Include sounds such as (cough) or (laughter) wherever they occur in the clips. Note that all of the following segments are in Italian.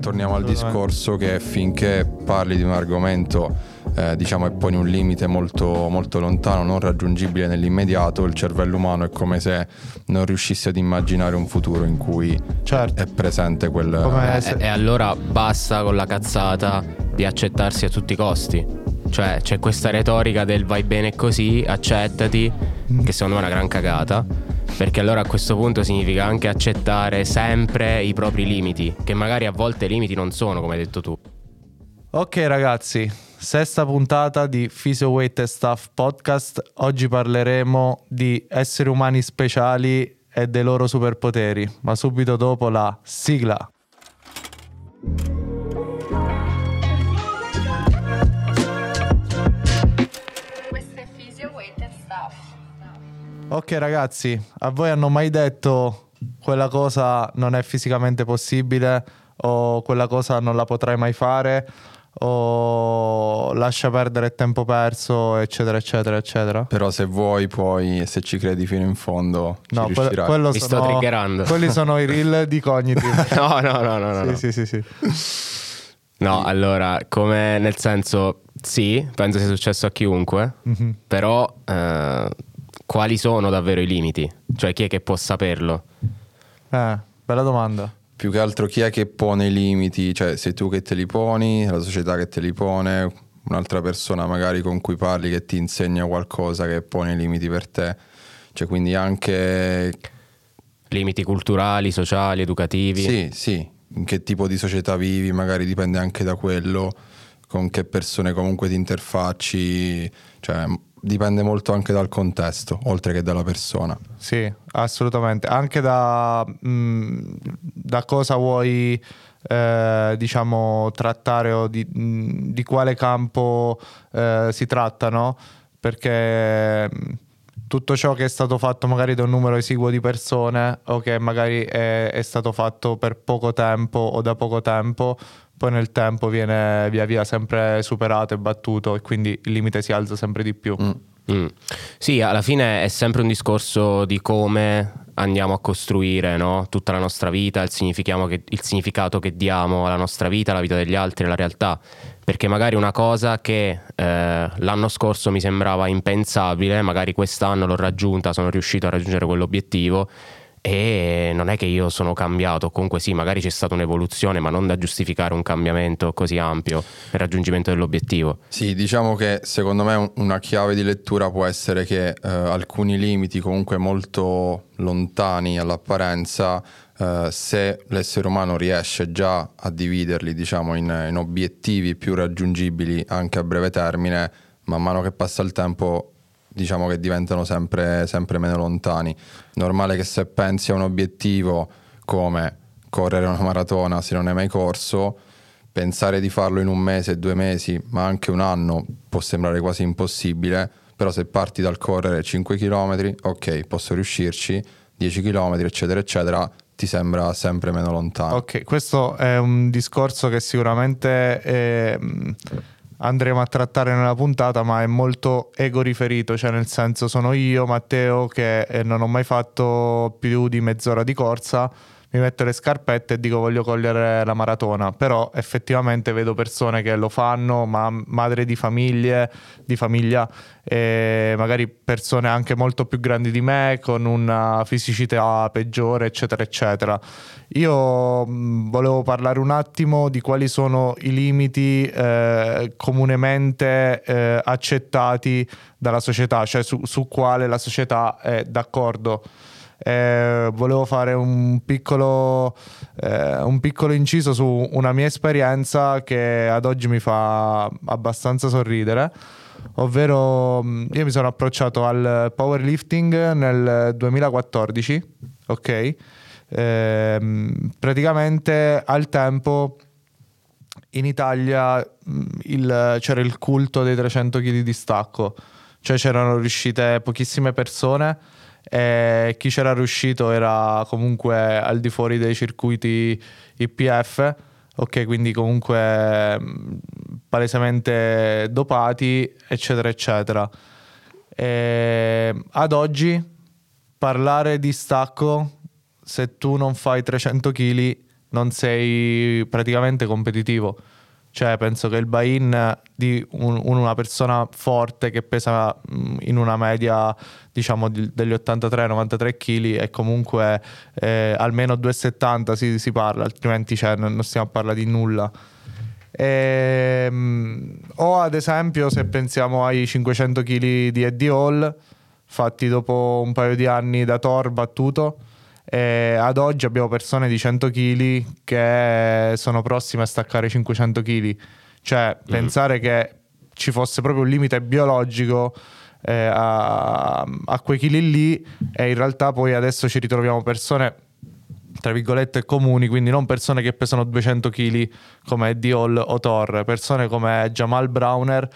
torniamo al discorso che finché parli di un argomento eh, diciamo e poni un limite molto, molto lontano, non raggiungibile nell'immediato, il cervello umano è come se non riuscisse ad immaginare un futuro in cui Certo. è presente quel... Come- Eh, se- e allora basta con la cazzata di accettarsi a tutti i costi. Cioè c'è questa retorica del vai bene così, accettati, che secondo me è una gran cagata. Perché allora a questo punto significa anche accettare sempre i propri limiti, che magari a volte limiti non sono, come hai detto tu. Ok ragazzi, sesta puntata di Physio Weight and Stuff Podcast. Oggi parleremo di esseri umani speciali e dei loro superpoteri, ma subito dopo la sigla. Ok ragazzi, a voi hanno mai detto quella cosa non è fisicamente possibile o quella cosa non la potrai mai fare o lascia perdere il tempo perso eccetera eccetera eccetera? Però se vuoi poi, se ci credi fino in fondo, ci No, que- riuscirai. quello Mi sto sono, triggerando. quelli sono i reel di Cognitive. No, (laughs) no, no, no, no. no. sì, sì, sì, sì. No, allora, come nel senso, sì, penso sia successo a chiunque, Mhm. però eh, quali sono davvero i limiti? Cioè chi è che può saperlo? Eh, bella domanda. Più che altro chi è che pone i limiti? Cioè, sei tu che te li poni, la società che te li pone, un'altra persona magari con cui parli che ti insegna qualcosa che pone i limiti per te. Cioè, quindi anche... Limiti culturali, sociali, educativi? Sì, sì, in che tipo di società vivi, magari dipende anche da quello, con che persone comunque ti interfacci, cioè dipende molto anche dal contesto, oltre che dalla persona. Sì, assolutamente. Anche da, mh, da cosa vuoi, eh, diciamo, trattare o di, mh, di quale campo eh, si tratta, no? Perché mh, tutto ciò che è stato fatto magari da un numero esiguo di persone o che magari è, è stato fatto per poco tempo o da poco tempo, poi nel tempo viene via via sempre superato e battuto e quindi il limite si alza sempre di più. Mm. Sì, alla fine è sempre un discorso di come andiamo a costruire no? tutta la nostra vita, il, che- il significato che diamo alla nostra vita, alla vita degli altri, alla realtà. Perché magari una cosa che eh, l'anno scorso mi sembrava impensabile, magari quest'anno l'ho raggiunta, sono riuscito a raggiungere quell'obiettivo e non è che io sono cambiato, comunque sì, magari c'è stata un'evoluzione, ma non da giustificare un cambiamento così ampio per raggiungimento dell'obiettivo. Sì, diciamo che secondo me un- una chiave di lettura può essere che eh, alcuni limiti comunque molto lontani all'apparenza, eh, se l'essere umano riesce già a dividerli diciamo in, in obiettivi più raggiungibili anche a breve termine, man mano che passa il tempo diciamo che diventano sempre, sempre meno lontani. Normale che se pensi a un obiettivo come correre una maratona se non hai mai corso, pensare di farlo in un mese, due mesi, ma anche un anno può sembrare quasi impossibile, però se parti dal correre 5 km, ok, posso riuscirci, 10 km, eccetera, eccetera, ti sembra sempre meno lontano. Ok, questo è un discorso che sicuramente ehm, andremo a trattare nella puntata, ma è molto ego riferito, cioè nel senso sono io, Matteo, che eh, non ho mai fatto più di mezz'ora di corsa, mi metto le scarpette e dico voglio cogliere la maratona, però effettivamente vedo persone che lo fanno, ma madre di famiglie, di famiglia, magari persone anche molto più grandi di me, con una fisicità peggiore, eccetera, eccetera. Io volevo parlare un attimo di quali sono i limiti eh, comunemente eh, accettati dalla società, cioè su, su quale la società è d'accordo. Eh, volevo fare un piccolo, eh, un piccolo inciso su una mia esperienza che ad oggi mi fa abbastanza sorridere. Ovvero, mh, io mi sono approcciato al powerlifting nel 2014, ok? Ehm, praticamente al tempo in Italia mh, il- c'era il culto dei 300 kg di stacco, cioè c'erano riuscite pochissime persone e chi c'era riuscito era comunque al di fuori dei circuiti IPF, ok, quindi comunque mh, palesemente dopati, eccetera, eccetera. E ad oggi parlare di stacco, se tu non fai 300 kg, non sei praticamente competitivo. Cioè, penso che il buy-in di un- una persona forte che pesa in una media, diciamo, di- degli 83-93 kg è comunque eh, almeno 2,70 si, si parla, altrimenti cioè, non stiamo a parlare di nulla. Ehm, o ad esempio, se pensiamo ai 500 kg di Eddie Hall, fatti dopo un paio di anni da Thor battuto, e ad oggi abbiamo persone di 100 kg che sono prossime a staccare 500 kg. Cioè, pensare che ci fosse proprio un limite biologico eh, a, a quei chili lì e in realtà poi adesso ci ritroviamo persone tra virgolette comuni, quindi non persone che pesano 200 kg come Eddie Hall o Thor, persone come Jamal Browner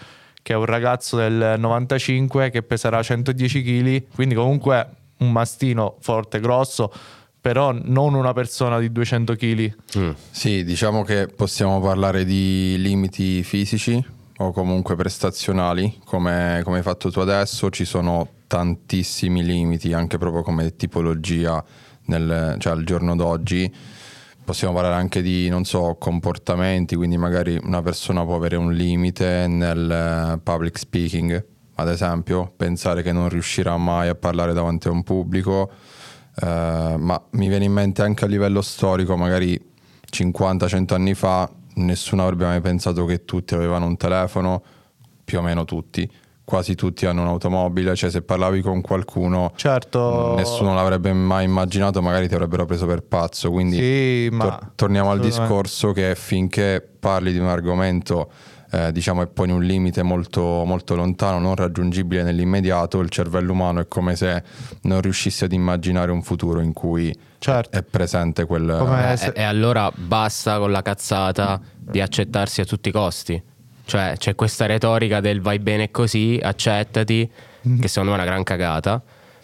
che è un ragazzo del 95 che peserà 110 kg, quindi comunque un mastino forte, grosso, però non una persona di 200 kg. Mm. Sì, diciamo che possiamo parlare di limiti fisici o comunque prestazionali, come, come hai fatto tu adesso, ci sono tantissimi limiti, anche proprio come tipologia nel, cioè al giorno d'oggi. Possiamo parlare anche di, non so, comportamenti, quindi magari una persona può avere un limite nel eh, public speaking, ad esempio, pensare che non riuscirà mai a parlare davanti a un pubblico, eh, ma mi viene in mente anche a livello storico, magari 50-100 anni fa, nessuno avrebbe mai pensato che tutti avevano un telefono, più o meno tutti, quasi tutti hanno un'automobile, cioè se parlavi con qualcuno Certo, nessuno l'avrebbe mai immaginato, magari ti avrebbero preso per pazzo, quindi Sì, ma tor- torniamo al discorso che finché parli di un argomento eh, diciamo e poni un limite molto, molto lontano, non raggiungibile nell'immediato, il cervello umano è come se non riuscisse ad immaginare un futuro in cui Certo. è presente quel... Come- Eh, se- E allora basta con la cazzata di accettarsi a tutti i costi. Cioè c'è questa retorica del vai bene così, accettati, che secondo me è una gran cagata.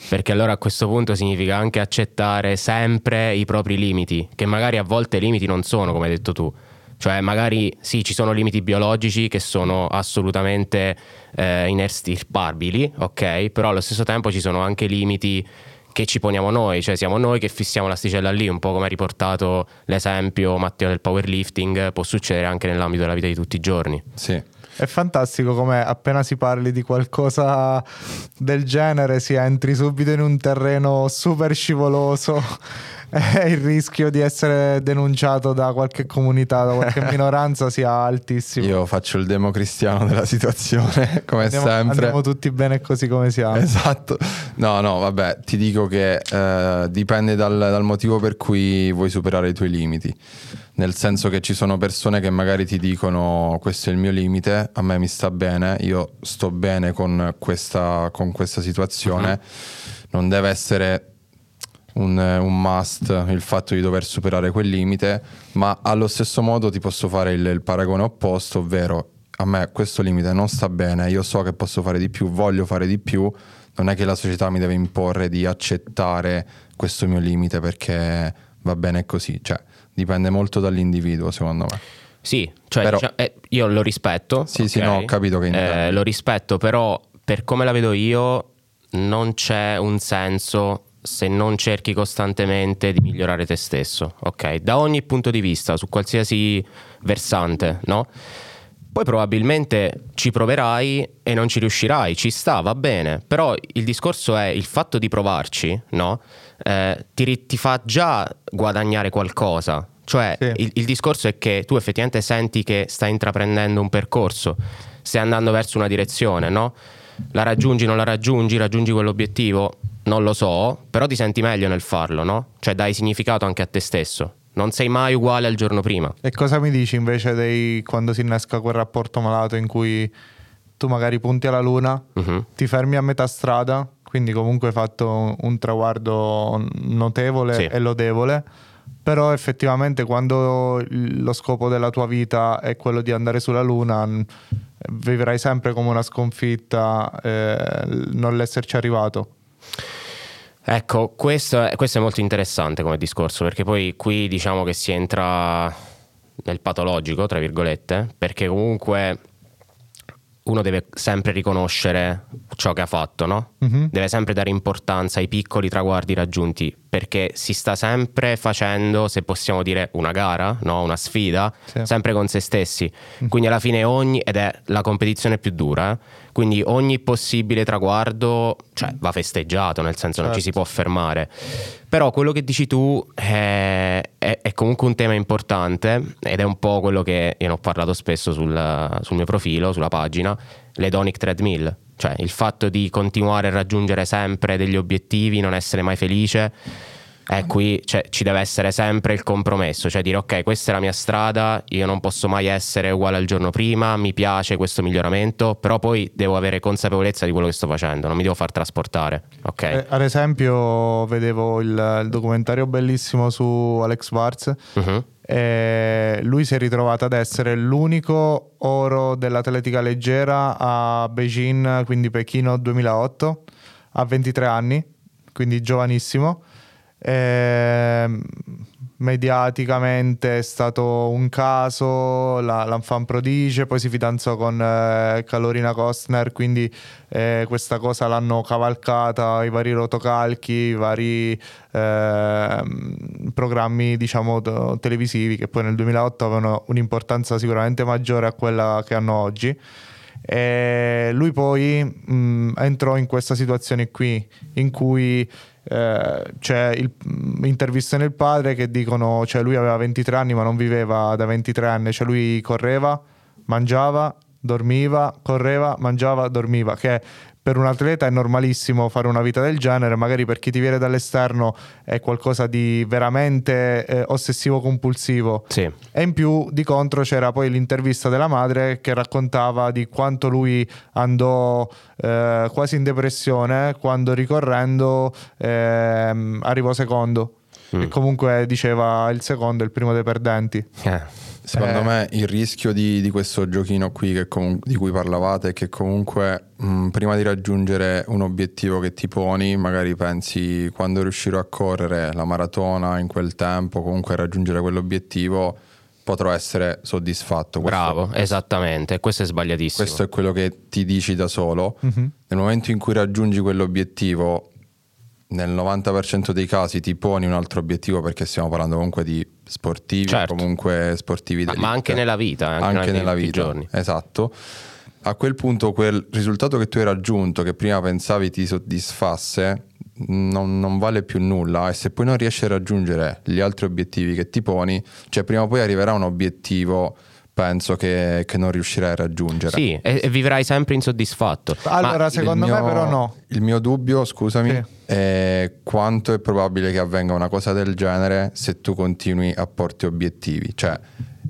Perché allora a questo punto significa anche accettare sempre i propri limiti, che magari a volte i limiti non sono, come hai detto tu. Cioè magari sì, ci sono limiti biologici che sono assolutamente eh, inestirpabili, ok? Però allo stesso tempo ci sono anche limiti che ci poniamo noi, cioè siamo noi che fissiamo l'asticella lì, un po' come ha riportato l'esempio Matteo del powerlifting, può succedere anche nell'ambito della vita di tutti i giorni. Sì. È fantastico come appena si parli di qualcosa del genere si entri subito in un terreno super scivoloso il rischio di essere denunciato da qualche comunità, da qualche (laughs) minoranza sia altissimo. Io faccio il democristiano della situazione, (laughs) come andiamo, sempre. andiamo tutti bene così come siamo. Esatto, no, no, vabbè, ti dico che eh, dipende dal, dal motivo per cui vuoi superare i tuoi limiti. Nel senso che ci sono persone che magari ti dicono questo è il mio limite, a me mi sta bene, io sto bene con questa, con questa situazione. Non deve essere un, un must il fatto di dover superare quel limite, ma allo stesso modo ti posso fare il, il paragone opposto, ovvero a me questo limite non sta bene, io so che posso fare di più, voglio fare di più, non è che la società mi deve imporre di accettare questo mio limite perché va bene così, cioè dipende molto dall'individuo secondo me. Sì, cioè Però- diciamo- eh, io lo rispetto. Sì, sì, ok? no, ho capito che. Eh, lo rispetto, però per come la vedo io non c'è un senso se non cerchi costantemente di migliorare te stesso, ok? Da ogni punto di vista, su qualsiasi versante, no? Poi probabilmente ci proverai e non ci riuscirai, ci sta, va bene, però il discorso è il fatto di provarci, no? Eh, ti, ti fa già guadagnare qualcosa. Cioè, Sì. il, il discorso è che tu effettivamente senti che stai intraprendendo un percorso, stai andando verso una direzione, no? La raggiungi, non la raggiungi, raggiungi quell'obiettivo, non lo so, però ti senti meglio nel farlo, no? Cioè dai significato anche a te stesso. Non sei mai uguale al giorno prima. E cosa mi dici invece dei quando si innesca quel rapporto malato in cui tu magari punti alla luna, Mhm. ti fermi a metà strada, quindi comunque hai fatto un, traguardo notevole Sì. e lodevole, però effettivamente quando lo scopo della tua vita è quello di andare sulla luna, vivrai sempre come una sconfitta eh, non l'esserci arrivato. Ecco, questo è, questo è molto interessante come discorso, perché poi qui diciamo che si entra nel patologico, tra virgolette, perché comunque uno deve sempre riconoscere ciò che ha fatto, no? Mhm. Deve sempre dare importanza ai piccoli traguardi raggiunti, perché si sta sempre facendo, se possiamo dire, una gara, no? una sfida, Sì. sempre con se stessi. Quindi alla fine ogni, ed è la competizione più dura, eh, quindi ogni possibile traguardo cioè, va festeggiato, nel senso non ci si Certo. può fermare. Però quello che dici tu è, è- è comunque un tema importante ed è un po' quello che io ne ho parlato spesso sul, sul mio profilo, sulla pagina, l'hedonic treadmill, cioè il fatto di continuare a raggiungere sempre degli obiettivi, non essere mai felice. E qui cioè, ci deve essere sempre il compromesso, cioè dire ok, questa è la mia strada, io non posso mai essere uguale al giorno prima, mi piace questo miglioramento, però poi devo avere consapevolezza di quello che sto facendo, non mi devo far trasportare. Ok? Eh, ad esempio, vedevo il, il documentario bellissimo su Alex Barz. Mhm. E lui si è ritrovato ad essere l'unico oro dell'atletica leggera a Beijing, quindi Pechino 2008, a 23 anni, quindi giovanissimo. Ehm, mediaticamente è stato un caso, la, l'enfant prodige, poi si fidanzò con eh, Carolina Costner, quindi eh, questa cosa l'hanno cavalcata i vari rotocalchi, i vari ehm, programmi diciamo to- televisivi che poi nel 2008 avevano un'importanza sicuramente maggiore a quella che hanno oggi. E lui poi mh, entrò in questa situazione qui in cui eh, c'è il, mh, interviste nel padre che dicono cioè lui aveva 23 anni ma non viveva da 23 anni. Cioè lui correva mangiava dormiva correva mangiava dormiva che per un atleta è normalissimo fare una vita del genere magari per chi ti viene dall'esterno è qualcosa di veramente eh, ossessivo compulsivo Sì. e in più di contro c'era poi l'intervista della madre che raccontava di quanto lui andò eh, quasi in depressione quando ricorrendo ehm, arrivò secondo. Mm. E comunque diceva il secondo è il primo dei perdenti. Eh, Secondo Eh. me il rischio di, di questo giochino qui che comun- di cui parlavate è che comunque mh, prima di raggiungere un obiettivo che ti poni, magari pensi quando riuscirò a correre la maratona in quel tempo, comunque raggiungere quell'obiettivo, potrò essere soddisfatto. Questo- bravo, esattamente. Questo è sbagliatissimo. Questo è quello che ti dici da solo. Mhm. Nel momento in cui raggiungi quell'obiettivo, nel 90% dei casi ti poni un altro obiettivo perché stiamo parlando comunque di sportivi, Certo. comunque sportivi Ma- d'elite. ma anche nella vita, anche anche nella vita, giorni. esatto. A quel punto quel risultato che tu hai raggiunto, che prima pensavi ti soddisfasse, non, non vale più nulla e se poi non riesci a raggiungere gli altri obiettivi che ti poni, cioè prima o poi arriverà un obiettivo penso che, che non riuscirai a raggiungere. Sì, e, e vivrai sempre insoddisfatto. Allora, Ma- secondo Il me mio- però no. Il mio dubbio, scusami, Sì. è quanto è probabile che avvenga una cosa del genere se tu continui a porti obiettivi. Cioè,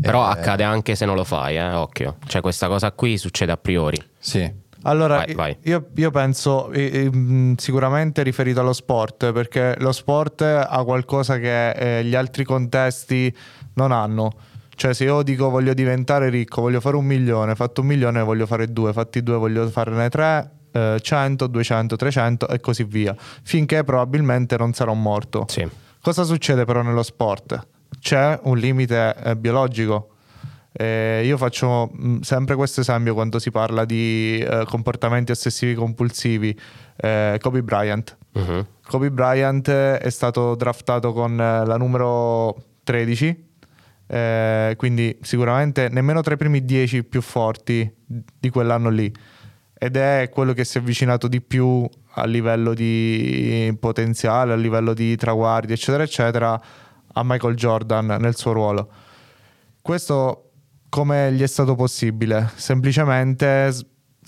Però eh, accade anche se non lo fai, eh, occhio. Cioè questa cosa qui succede a priori. Sì, Allora, Vai, vai. Io, io penso eh, sicuramente riferito allo sport, perché lo sport ha qualcosa che eh, gli altri contesti non hanno. Cioè, se io dico voglio diventare ricco, voglio fare un milione, fatto un milione, voglio fare due, fatti due, voglio farne tre, eh, 100, 200, 300 e così via, finché probabilmente non sarò morto. Sì. Cosa succede però nello sport? C'è un limite eh, biologico. Eh, io faccio mh, sempre questo esempio quando si parla di eh, comportamenti ossessivi compulsivi. Eh, Kobe Bryant. Mhm. Kobe Bryant è stato draftato con eh, la numero 13, eh, quindi sicuramente nemmeno tra i primi 10 più forti di quell'anno lì. Ed è quello che si è avvicinato di più a livello di potenziale, a livello di traguardi, eccetera, eccetera, a Michael Jordan nel suo ruolo. Questo come gli è stato possibile? Semplicemente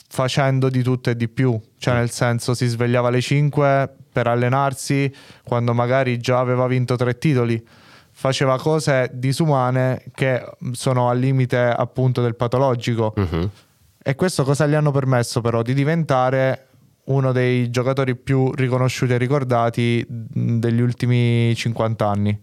facendo di tutto e di più, cioè nel senso si svegliava alle 5 per allenarsi quando magari già aveva vinto tre titoli, faceva cose disumane che sono al limite appunto del patologico. Mhm. E questo cosa gli hanno permesso però? Di diventare uno dei giocatori più riconosciuti e ricordati degli ultimi 50 anni.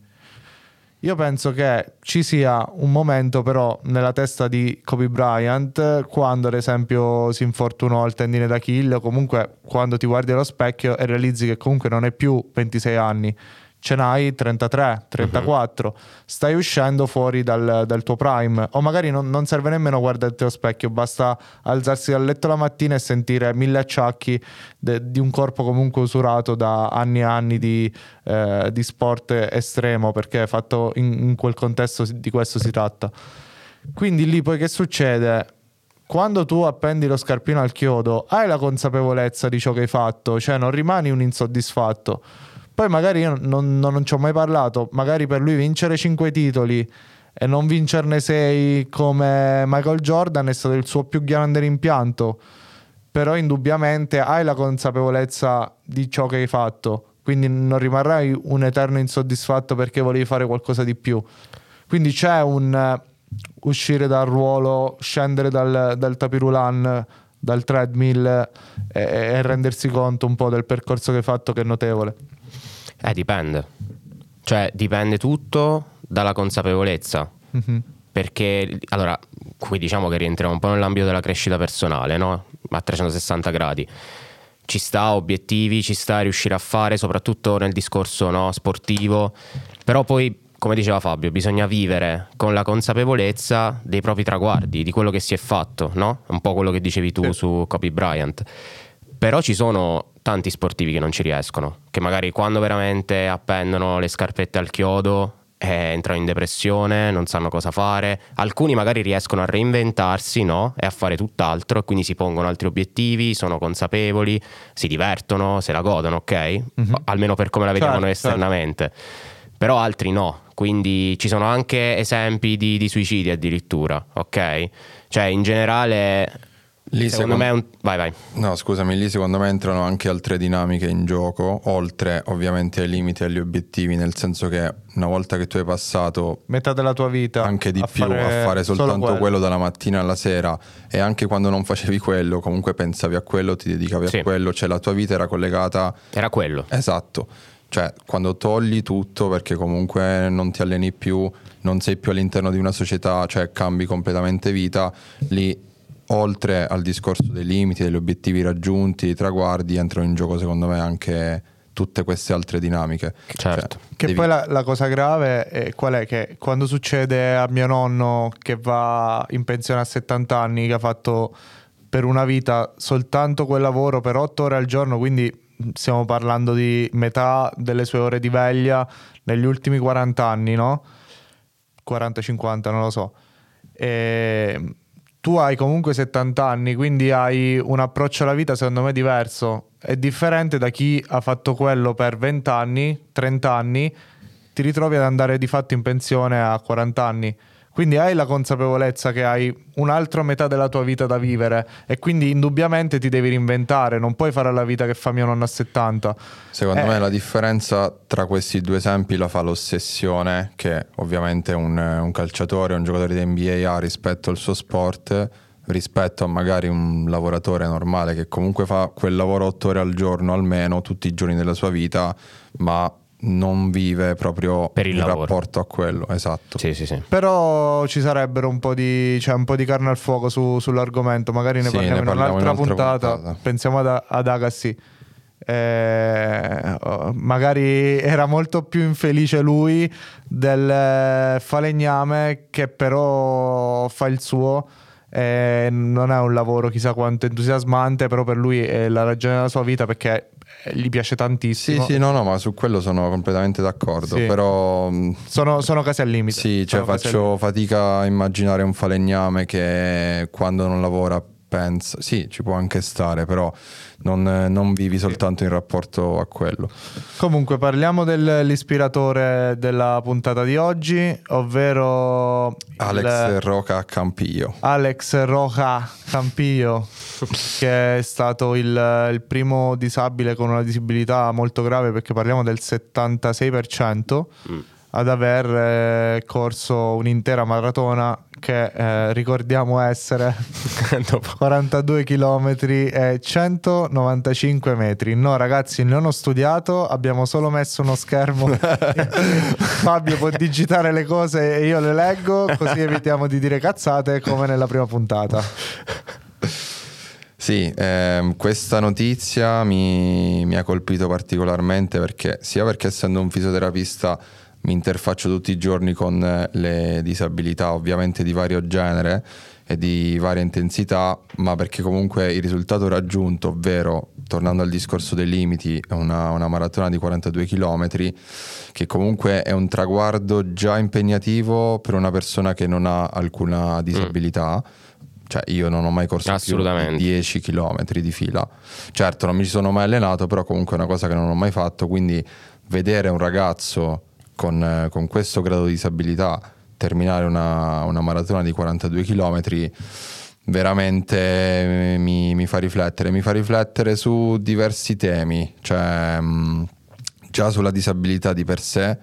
Io penso che ci sia un momento però nella testa di Kobe Bryant quando ad esempio si infortunò al tendine d'Achille o comunque quando ti guardi allo specchio e realizzi che comunque non hai più 26 anni, ce n'hai 33, 34, stai uscendo fuori dal, dal tuo prime o magari non, non serve nemmeno guardarti allo specchio, basta alzarsi dal letto la mattina e sentire mille acciacchi de- di un corpo comunque usurato da anni e anni di, eh, di sport estremo perché fatto in, in quel contesto di questo si tratta. Quindi lì poi che succede? Quando tu appendi lo scarpino al chiodo, hai la consapevolezza di ciò che hai fatto, cioè non rimani un insoddisfatto. Poi magari io non, non, ci ho mai parlato, magari per lui vincere 5 titoli e non vincerne 6 come Michael Jordan è stato il suo più grande rimpianto. Però indubbiamente hai la consapevolezza di ciò che hai fatto, quindi non rimarrai un eterno insoddisfatto perché volevi fare qualcosa di più. Quindi c'è un eh, uscire dal ruolo, scendere dal, dal tapirulan, dal treadmill e, e rendersi conto un po' del percorso che hai fatto che è notevole. Eh, dipende. Cioè, dipende tutto dalla consapevolezza. Mhm. Perché, allora, qui diciamo che rientriamo un po' nell'ambito della crescita personale, no? A 360 gradi. Ci sta obiettivi, ci sta riuscire a fare, soprattutto nel discorso no, sportivo. Però poi, come diceva Fabio, bisogna vivere con la consapevolezza dei propri traguardi, di quello che si è fatto, no? Un po' quello che dicevi tu Sì. su Kobe Bryant. Però ci sono tanti sportivi che non ci riescono, che magari quando veramente appendono le scarpette al chiodo eh, entrano in depressione, non sanno cosa fare. Alcuni magari riescono a reinventarsi no? e a fare tutt'altro e quindi si pongono altri obiettivi, sono consapevoli, si divertono, se la godono, ok? Almeno per come la vediamo Certo, noi certo. esternamente. Però altri no, quindi ci sono anche esempi di, di suicidi addirittura, ok? Cioè in generale, Lì secondo secondo- me un... Vai, vai. No, scusami, lì secondo me entrano anche altre dinamiche in gioco, oltre ovviamente ai limiti e agli obiettivi, nel senso che una volta che tu hai passato Metà della tua vita anche di a più a fare soltanto quello. dalla mattina alla sera e anche quando non facevi quello, comunque pensavi a quello, ti dedicavi Sì. a quello, cioè la tua vita era collegata Era quello. Esatto, cioè quando togli tutto perché comunque non ti alleni più, non sei più all'interno di una società, cioè cambi completamente vita, lì oltre al discorso dei limiti, degli obiettivi raggiunti, dei traguardi, entrano in gioco secondo me anche tutte queste altre dinamiche. Certo. Cioè, Che devi- poi la, la cosa grave è qual è? Che quando succede a mio nonno che va in pensione a 70 anni, che ha fatto per una vita soltanto quel lavoro per 8 ore al giorno, quindi stiamo parlando di metà delle sue ore di veglia negli ultimi 40 anni, no? 40-50, non lo so. E tu hai comunque 70 anni, quindi hai un approccio alla vita secondo me diverso. È differente da chi ha fatto quello per 20 anni, 30 anni, ti ritrovi ad andare di fatto in pensione a 40 anni. Quindi hai la consapevolezza che hai un'altra metà della tua vita da vivere e quindi indubbiamente ti devi reinventare, non puoi fare la vita che fa mio nonno a 70. Secondo Eh. me la differenza tra questi due esempi la fa l'ossessione che ovviamente un, un calciatore, un giocatore di NBA ha rispetto al suo sport, rispetto a magari un lavoratore normale che comunque fa quel lavoro otto ore al giorno almeno tutti i giorni della sua vita, ma non vive proprio Per il lavoro. rapporto a quello, esatto. Sì, sì, sì. Però ci sarebbero un po' di, cioè un po' di carne al fuoco su- sull'argomento, magari ne parliamo, ne parliamo in in un'altra un'altra puntata. puntata. Pensiamo ad, ad Agassi. Eh, oh, magari era molto più infelice lui del eh, falegname che però fa il suo. eh, non è un lavoro chissà quanto entusiasmante, però per lui è la ragione della sua vita perché gli piace Sì, tantissimo. sì, no, no, ma su quello sono completamente d'accordo, Sì. però mh, Sono, sono casi al limite. Sì, cioè faccio fatica a immaginare un falegname che quando non lavora pensa, sì, ci può anche stare, però non, non vivi soltanto in rapporto a quello. Comunque parliamo dell'ispiratore della puntata di oggi, ovvero Alex il- Roca Campillo. Alex Roja Campillo, (laughs) che è stato il, il primo disabile con una disabilità molto grave perché parliamo del 76% ad aver eh, corso un'intera maratona che eh, ricordiamo essere (laughs) Dopo. 42 km e 195 metri. No, ragazzi, non ho studiato, abbiamo solo messo uno schermo. (laughs) Fabio può digitare le cose e io le leggo, così (laughs) evitiamo di dire cazzate come nella prima puntata. Sì, ehm, questa notizia mi, mi ha colpito particolarmente perché sia perché essendo un fisioterapista mi interfaccio tutti i giorni con eh, le disabilità ovviamente di vario genere e di varia intensità, ma perché comunque il risultato raggiunto, ovvero tornando al discorso dei limiti, una, una maratona di 42 km, che comunque è un traguardo già impegnativo per una persona che non ha alcuna disabilità. Mm cioè io non ho mai corso più di 10 km di fila. Certo, non mi sono mai allenato, però comunque è una cosa che non ho mai fatto, quindi vedere un ragazzo con, con questo grado di disabilità terminare una, una maratona di 42 km veramente mi, mi, fa riflettere, mi fa riflettere su diversi temi, cioè mh, già sulla disabilità di per sé,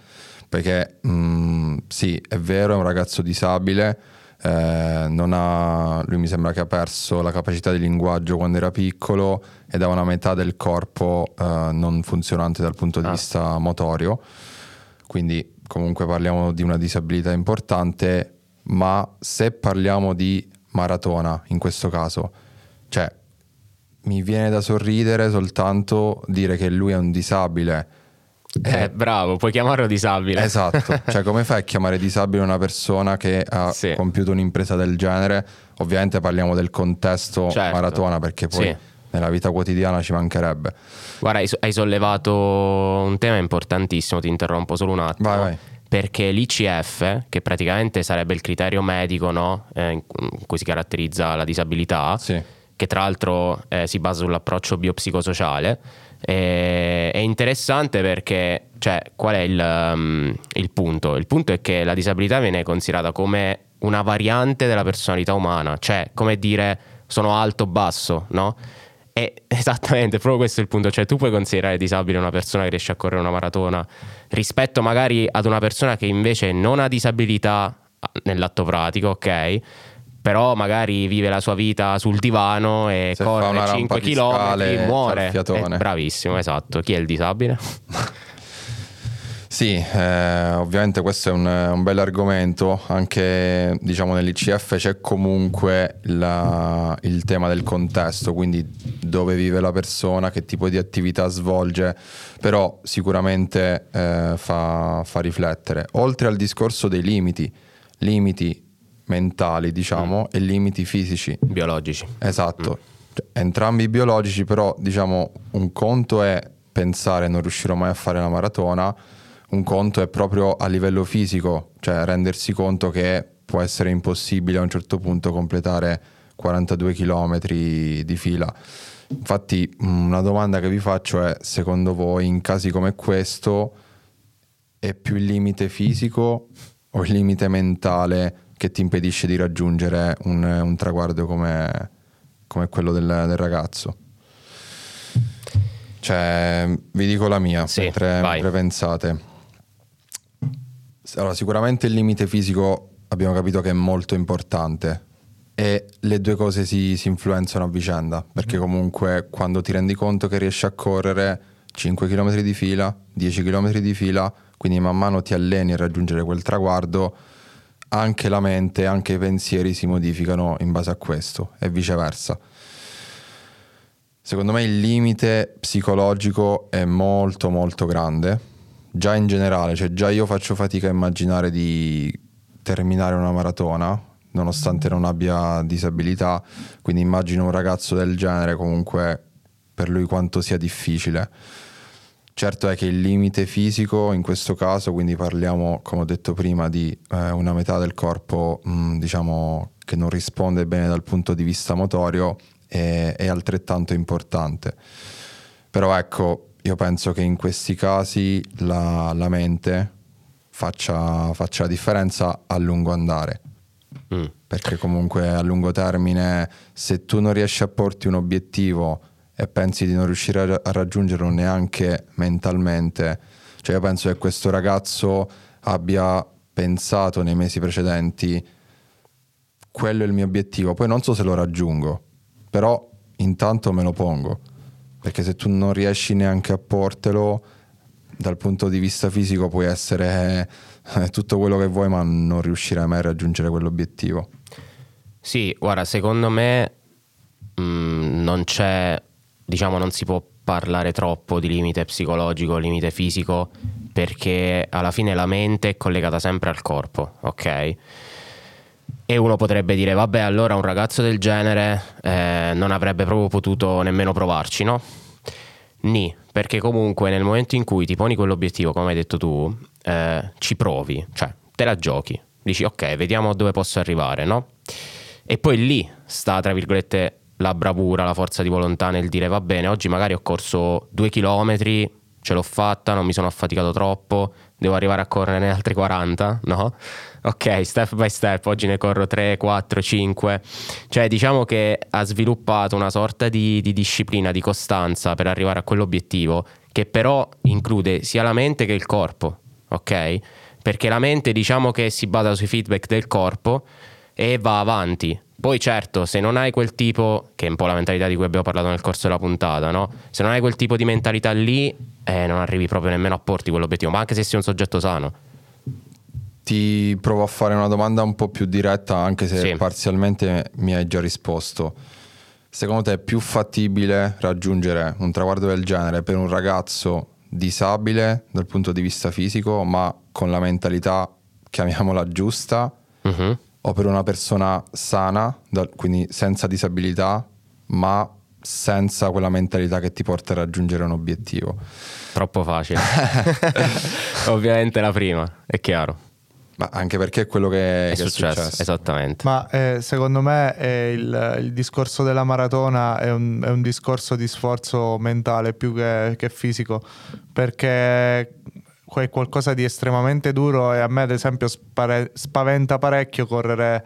perché mh, sì, è vero, è un ragazzo disabile, eh, ha, lui mi sembra che ha perso la capacità di linguaggio quando era piccolo ed ha una metà del corpo eh, non funzionante dal punto di ah. vista motorio, quindi comunque parliamo di una disabilità importante, ma se parliamo di maratona in questo caso, cioè mi viene da sorridere soltanto dire che lui è un disabile. Eh, eh, bravo, puoi chiamarlo disabile. Esatto, (laughs) cioè come fai a chiamare disabile una persona che ha sì. compiuto un'impresa del genere? Ovviamente parliamo del contesto certo. maratona perché poi sì. Nella vita quotidiana ci mancherebbe. Guarda, hai sollevato un tema importantissimo, ti interrompo solo un attimo. Vai, vai. Perché l'ICF, che praticamente sarebbe il criterio medico no? eh, in cui si caratterizza la disabilità, sì. che tra l'altro eh, si basa sull'approccio biopsicosociale, eh, è interessante perché, cioè, qual è il, um, il punto? Il punto è che la disabilità viene considerata come una variante della personalità umana, cioè come dire sono alto o basso, no? E esattamente, proprio questo è il punto, cioè tu puoi considerare disabile una persona che riesce a correre una maratona rispetto magari ad una persona che invece non ha disabilità nell'atto pratico, ok? Però magari vive la sua vita sul divano e Se corre 5 km, muore. Eh, bravissimo, esatto. Chi è il disabile? (laughs) Sì, eh, ovviamente questo è un, un bel argomento, anche diciamo, nell'ICF c'è comunque la, il tema del contesto, quindi dove vive la persona, che tipo di attività svolge, però sicuramente eh, fa, fa, riflettere. Oltre al discorso dei limiti, limiti mentali diciamo mm. e limiti fisici. Biologici. Esatto, mm. Cioè, entrambi biologici, però diciamo un conto è pensare non riuscirò mai a fare la maratona un conto è proprio a livello fisico, cioè rendersi conto che può essere impossibile a un certo punto completare 42 km di fila. Infatti una domanda che vi faccio è, secondo voi in casi come questo è più il limite fisico o il limite mentale che ti impedisce di raggiungere un, un traguardo come, come quello del, del, ragazzo? Cioè, vi dico la mia, sì, mentre, mentre pensate. Allora, sicuramente il limite fisico abbiamo capito che è molto importante e le due cose si, si influenzano a vicenda, perché mm. comunque quando ti rendi conto che riesci a correre 5 km di fila, 10 km di fila, quindi man mano ti alleni a raggiungere quel traguardo, anche la mente, anche i pensieri si modificano in base a questo e viceversa. Secondo me il limite psicologico è molto molto grande già in generale, cioè già io faccio fatica a immaginare di terminare una maratona, nonostante non abbia disabilità, quindi immagino un ragazzo del genere comunque per lui quanto sia difficile. Certo è che il limite fisico in questo caso, quindi parliamo, come ho detto prima, di eh, una metà del corpo, mh, mm, diciamo, che non risponde bene dal punto di vista motorio, è, è altrettanto importante. Però ecco, io penso che in questi casi la, la mente faccia, faccia, la differenza a lungo andare. Mm. Perché comunque a lungo termine, se tu non riesci a porti un obiettivo e pensi di non riuscire a, a raggiungerlo neanche mentalmente, cioè io penso che questo ragazzo abbia pensato nei mesi precedenti quello è il mio obiettivo, poi non so se lo raggiungo, però intanto me lo pongo perché se tu non riesci neanche a portelo dal punto di vista fisico puoi essere eh, tutto quello che vuoi ma non riuscirai mai a raggiungere quell'obiettivo sì guarda secondo me mh, non c'è, diciamo, non si può parlare troppo di limite psicologico, limite fisico, perché alla fine la mente è collegata sempre al corpo, ok? E uno potrebbe dire, vabbè, allora un ragazzo del genere eh, non avrebbe proprio potuto nemmeno provarci, no? Ni, perché comunque nel momento in cui ti poni quell'obiettivo, come hai detto tu, eh, ci provi, cioè te la giochi, dici ok, vediamo dove posso arrivare, no? E poi lì sta, tra virgolette, la bravura, la forza di volontà nel dire va bene, oggi magari ho corso due chilometri, ce l'ho fatta, non mi sono affaticato troppo, devo arrivare a correre altri 40, no? Ok, step by step, oggi ne corro 3, 4, 5. Cioè diciamo che ha sviluppato una sorta di, di disciplina, di costanza per arrivare a quell'obiettivo, che però include sia la mente che il corpo, ok? Perché la mente diciamo che si basa sui feedback del corpo e va avanti. Poi certo, se non hai quel tipo, che è un po' la mentalità di cui abbiamo parlato nel corso della puntata, no? Se non hai quel tipo di mentalità lì, eh, non arrivi proprio nemmeno a porti quell'obiettivo, ma anche se sei un soggetto sano. Ti provo a fare una domanda un po' più diretta, anche se Sì. parzialmente mi hai già risposto. Secondo te è più fattibile raggiungere un traguardo del genere per un ragazzo disabile dal punto di vista fisico, ma con la mentalità, chiamiamola giusta, Mhm. o per una persona sana, quindi senza disabilità, ma senza quella mentalità che ti porta a raggiungere un obiettivo? Troppo facile. (laughs) Ovviamente la prima, è chiaro. Ma anche perché è quello che È, che successo, esattamente. Ma eh, secondo me eh, il, il discorso della maratona è un, è un discorso di sforzo mentale più che, che fisico, perché è qualcosa di estremamente duro e a me ad esempio spare- spaventa parecchio correre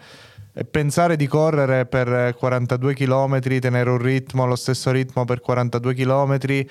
e pensare di correre per 42 km, tenere un ritmo, lo stesso ritmo per 42 km e,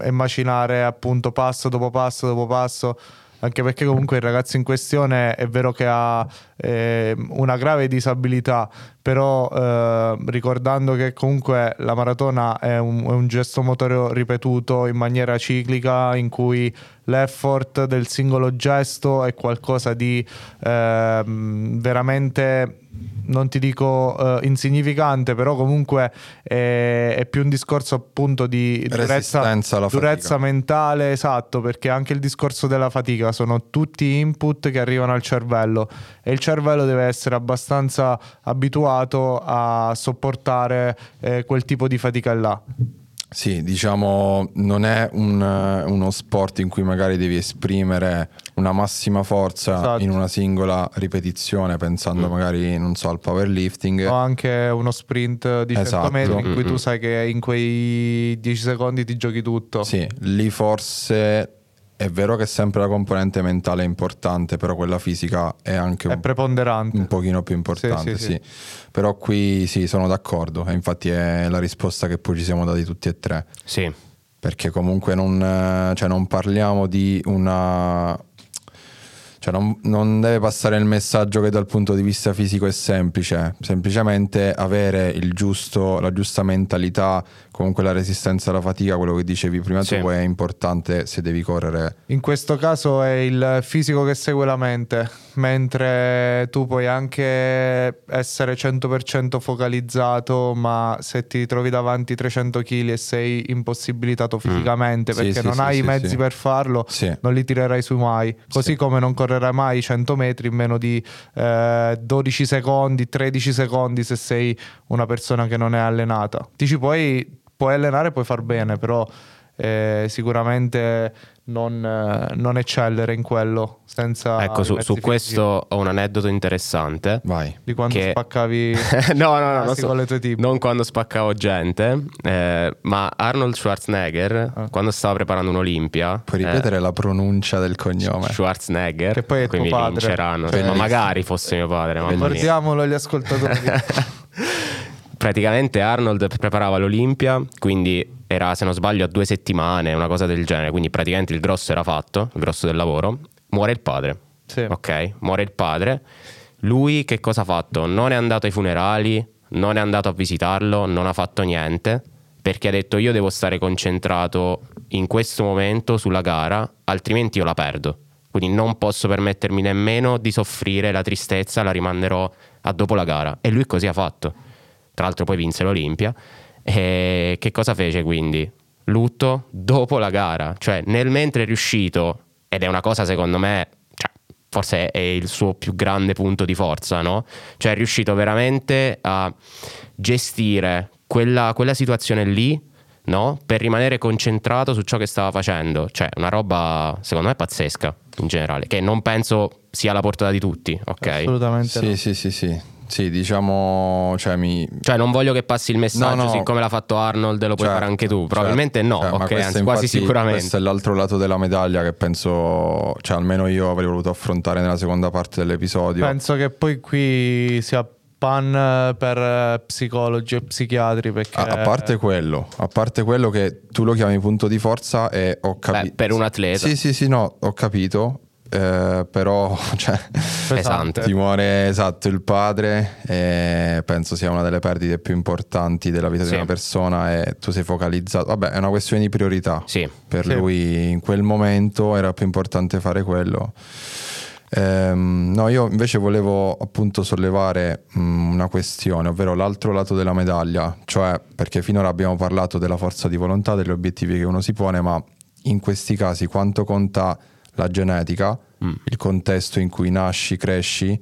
e macinare appunto passo dopo passo dopo passo anche perché comunque il ragazzo in questione è vero che ha eh, una grave disabilità, però eh, ricordando che comunque la maratona è un, è un gesto motorio ripetuto in maniera ciclica in cui l'effort del singolo gesto è qualcosa di ehm, veramente non ti dico eh, insignificante, però comunque è, è più un discorso appunto di durezza, durezza mentale, esatto, perché anche il discorso della fatica sono tutti input che arrivano al cervello e il cervello deve essere abbastanza abituato a sopportare eh, quel tipo di fatica là. Sì, diciamo, non è un, eh, uno sport in cui magari devi esprimere una massima forza Esatto. in una singola ripetizione, pensando Mm. magari, non so, al powerlifting. O anche uno sprint di 100 Esatto. metri in cui tu Mm-mm. sai che in quei 10 secondi ti giochi tutto. Sì, lì forse è vero che sempre la componente mentale è importante, però quella fisica è anche È un, preponderante. un pochino più importante, Sì, sì, sì, Però qui sì, sono d'accordo, e infatti è la risposta che poi ci siamo dati tutti e tre. Sì, perché comunque non, eh, cioè non parliamo di una... Cioè non, non deve passare il messaggio che dal punto di vista fisico è semplice, semplicemente avere il giusto, la giusta mentalità, comunque la resistenza alla fatica, quello che dicevi prima Sì. tu, è importante se devi correre. In questo caso è il fisico che segue la mente, mentre tu puoi anche essere 100% focalizzato, ma se ti trovi davanti 300 kg e sei impossibilitato fisicamente Mm. Sì, perché sì, non sì, hai i mezzi sì. per farlo, Sì. non li tirerai su mai. Così Sì. come non correrai mai 100 metri in meno di eh, 12 secondi, 13 secondi se sei una persona che non è allenata. Ti ci puoi, allenare, puoi far bene, però eh, sicuramente non, eh, non eccellere in quello senza ecco, su, su questo ho un aneddoto interessante. Vai. di quando che- spaccavi (laughs) no, no, no, non, classi so- con le tue tipi. non quando spaccavo gente, eh, ma Arnold Schwarzenegger, Ah. quando stava preparando un'Olimpia, Puoi eh, ripetere la pronuncia del cognome? Schwarzenegger, Che poi è tuo padre. linceranno, ma magari fosse mio padre. Ricordiamolo agli ascoltatori. (laughs) praticamente Arnold preparava l'Olimpia, quindi era se non sbaglio a due settimane, una cosa del genere, quindi praticamente il grosso era fatto, il grosso del lavoro, muore il padre, Sì. ok? Muore il padre, lui che cosa ha fatto? Non è andato ai funerali, non è andato a visitarlo, non ha fatto niente, perché ha detto io devo stare concentrato in questo momento sulla gara, altrimenti io la perdo. Quindi non posso permettermi nemmeno di soffrire la tristezza, la rimanderò a dopo la gara. E lui così ha fatto tra l'altro poi vinse l'Olimpia. E che cosa fece quindi? Lutto dopo la gara, cioè nel mentre è riuscito, ed è una cosa secondo me, cioè, forse è il suo più grande punto di forza, no? Cioè è riuscito veramente a gestire quella, quella situazione lì no? per rimanere concentrato su ciò che stava facendo. Cioè, una roba secondo me pazzesca in generale, che non penso sia alla portata di tutti, ok? Assolutamente Sì, no. sì, sì, sì. Sì, diciamo, cioè mi... Cioè, non voglio che passi il messaggio, No, no. siccome l'ha fatto Arnold, lo puoi Certo, fare anche tu. Probabilmente certo. no, Cioè, ok, anzi, infatti- quasi sicuramente. Questo è l'altro lato della medaglia che penso, cioè almeno io avrei voluto affrontare nella seconda parte dell'episodio. Penso che poi qui sia pan eh, per eh, psicologi e psichiatri perché A, a parte quello, a parte quello che tu lo chiami punto di forza e ho capito... Per un atleta. Sì, sì, sì, no, ho capito, eh, però (laughs) cioè, Pesante. ti muore esatto il padre e penso sia una delle perdite più importanti della vita Sì. di una persona e tu sei focalizzato. Vabbè, è una questione di priorità. Sì. Per Sì. lui in quel momento era più importante fare quello. Ehm, no, io invece volevo appunto sollevare mh, una questione, ovvero l'altro lato della medaglia, cioè perché finora abbiamo parlato della forza di volontà, degli obiettivi che uno si pone, ma in questi casi quanto conta la genetica, Mm. il contesto in cui nasci, cresci,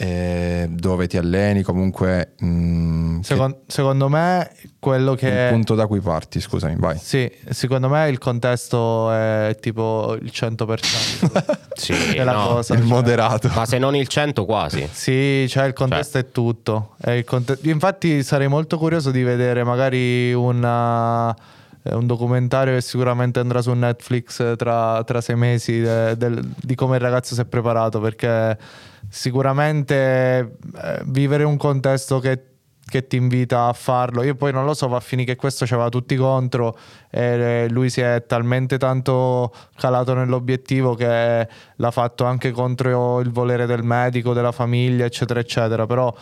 eh, dove ti alleni, comunque mh, che- secon- secondo me quello il che punto da cui parti, scusami, vai. sì, secondo me il contesto è tipo il 100% (laughs) Sì, della no. cosa. Il cioè- moderato. Ma se non il 100 quasi. Sì, cioè il contesto è tutto. È il conte- Infatti sarei molto curioso di vedere magari una- eh, un documentario che sicuramente andrà su Netflix eh, tra, tra sei mesi de- del- di come il ragazzo si è preparato perché sicuramente eh, vivere un contesto che che ti invita a farlo. Io poi non lo so, va a finire che questo ci aveva tutti contro e lui si è talmente tanto calato nell'obiettivo che l'ha fatto anche contro il volere del medico, della famiglia, eccetera, eccetera. Però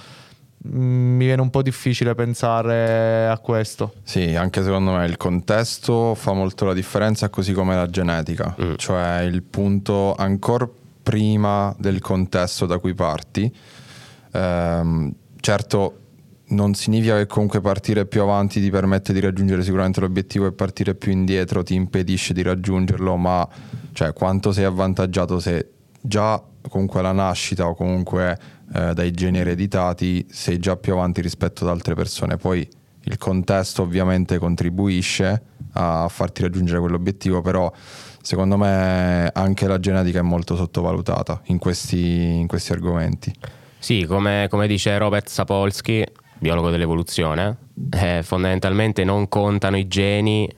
mi viene un po' difficile pensare a questo. Sì, anche secondo me il contesto fa molto la differenza, così come la genetica, Mm. cioè il punto ancora prima del contesto da cui parti. Ehm, certo, non significa che comunque partire più avanti ti permette di raggiungere sicuramente l'obiettivo e partire più indietro ti impedisce di raggiungerlo, ma cioè, quanto sei avvantaggiato se già comunque alla nascita o comunque eh, dai geni ereditati sei già più avanti rispetto ad altre persone. Poi il contesto ovviamente contribuisce a farti raggiungere quell'obiettivo, però secondo me anche la genetica è molto sottovalutata in questi, in questi argomenti. Sì, come, come dice Robert Sapolsky, biologo dell'evoluzione, eh, fondamentalmente non contano i geni.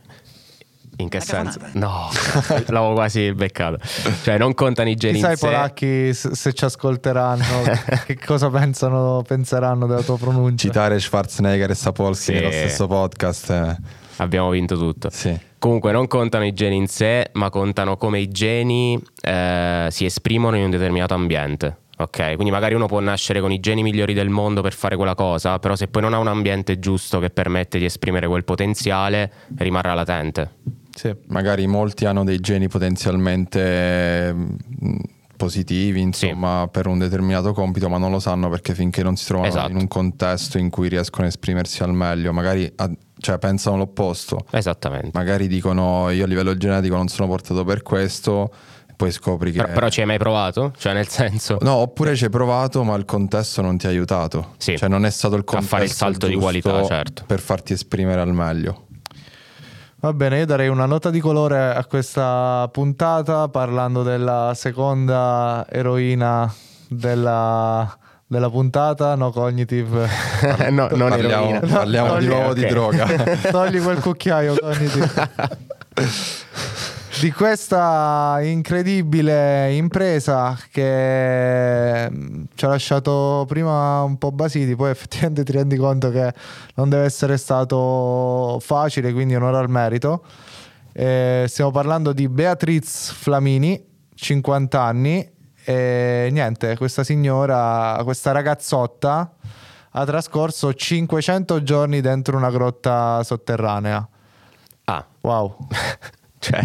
In che senso? No, (laughs) l'avevo quasi beccato. Cioè, non contano i geni Chissà in i sé. polacchi se se ci ascolteranno, (laughs) che cosa pensano, penseranno della tua pronuncia. Citare Schwarzenegger e Sapolsky Sì. nello stesso podcast, eh, Abbiamo vinto tutto. sì. Comunque non contano i geni in sé, ma contano come i geni eh, si esprimono in un determinato ambiente. Ok, quindi magari uno può nascere con i geni migliori del mondo per fare quella cosa, però se poi non ha un ambiente giusto che permette di esprimere quel potenziale, rimarrà latente. Sì. magari molti hanno dei geni potenzialmente mh, positivi, insomma, per un determinato compito, ma non lo sanno perché finché non si trovano Esatto. in un contesto in cui riescono a esprimersi al meglio, magari a- cioè, pensano l'opposto. Esattamente. Magari dicono io a livello genetico non sono portato per questo, poi scopri che... Però, però ci hai mai provato? Cioè, nel senso. No, oppure ci hai provato, ma il contesto non ti ha aiutato. Sì. Cioè, non è stato il A contesto fare il salto di qualità, certo. per farti esprimere al meglio. Va bene, io darei una nota di colore a questa puntata parlando della seconda eroina della, della puntata, no cognitive. (laughs) no, non parliamo eroina. parliamo di No, nuovo ok. di droga. Togli quel cucchiaio cognitive. (laughs) di questa incredibile impresa che mm, ci ha lasciato prima un po' basiti, poi (laughs) effettivamente ti rendi conto che non deve essere stato facile, quindi onore al merito. Eh, stiamo parlando di Beatriz Flamini, 50 anni, e niente, questa signora, questa ragazzotta ha trascorso 500 giorni dentro una grotta sotterranea. Ah, Wow. (laughs) (laughs) Cioè,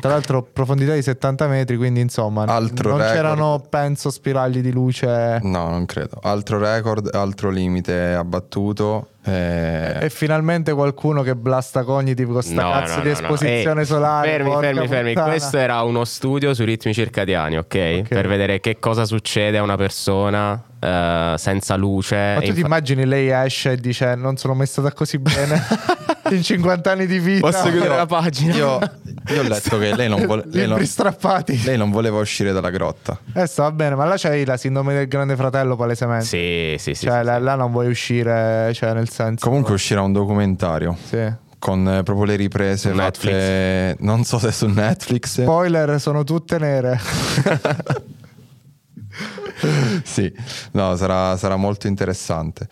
Tra l'altro profondità di 70 metri, quindi insomma Altro non record. c'erano, penso, spiragli di luce. No, non credo. Altro record, altro limite abbattuto. eh, E finalmente qualcuno che blasta cognitive con sta no, cazzo no, di no, esposizione Ehi, solare. Fermi, fermi, fermi. Questo era uno studio sui ritmi circadiani, ok? Ok. Per vedere che cosa succede a una persona eh, senza luce. Ma E tu ti infa- immagini lei esce e dice non sono mai stata così bene (laughs) in 50 anni di vita. Posso chiudere la pagina? io, io ho (laughs) letto che lei non, vuole- lei, non, strappati. lei non voleva uscire dalla grotta. Eh, sta bene, ma là c'hai la sindrome del grande fratello palesemente. Sì, sì, sì. cioè, sì, là, sì. là non vuoi uscire, cioè, nel senso. Comunque uscirà un documentario Sì. con eh, proprio le riprese fatte, non so se su Netflix. Spoiler, sono tutte nere. (laughs) (laughs) sì, no, sarà, sarà molto interessante.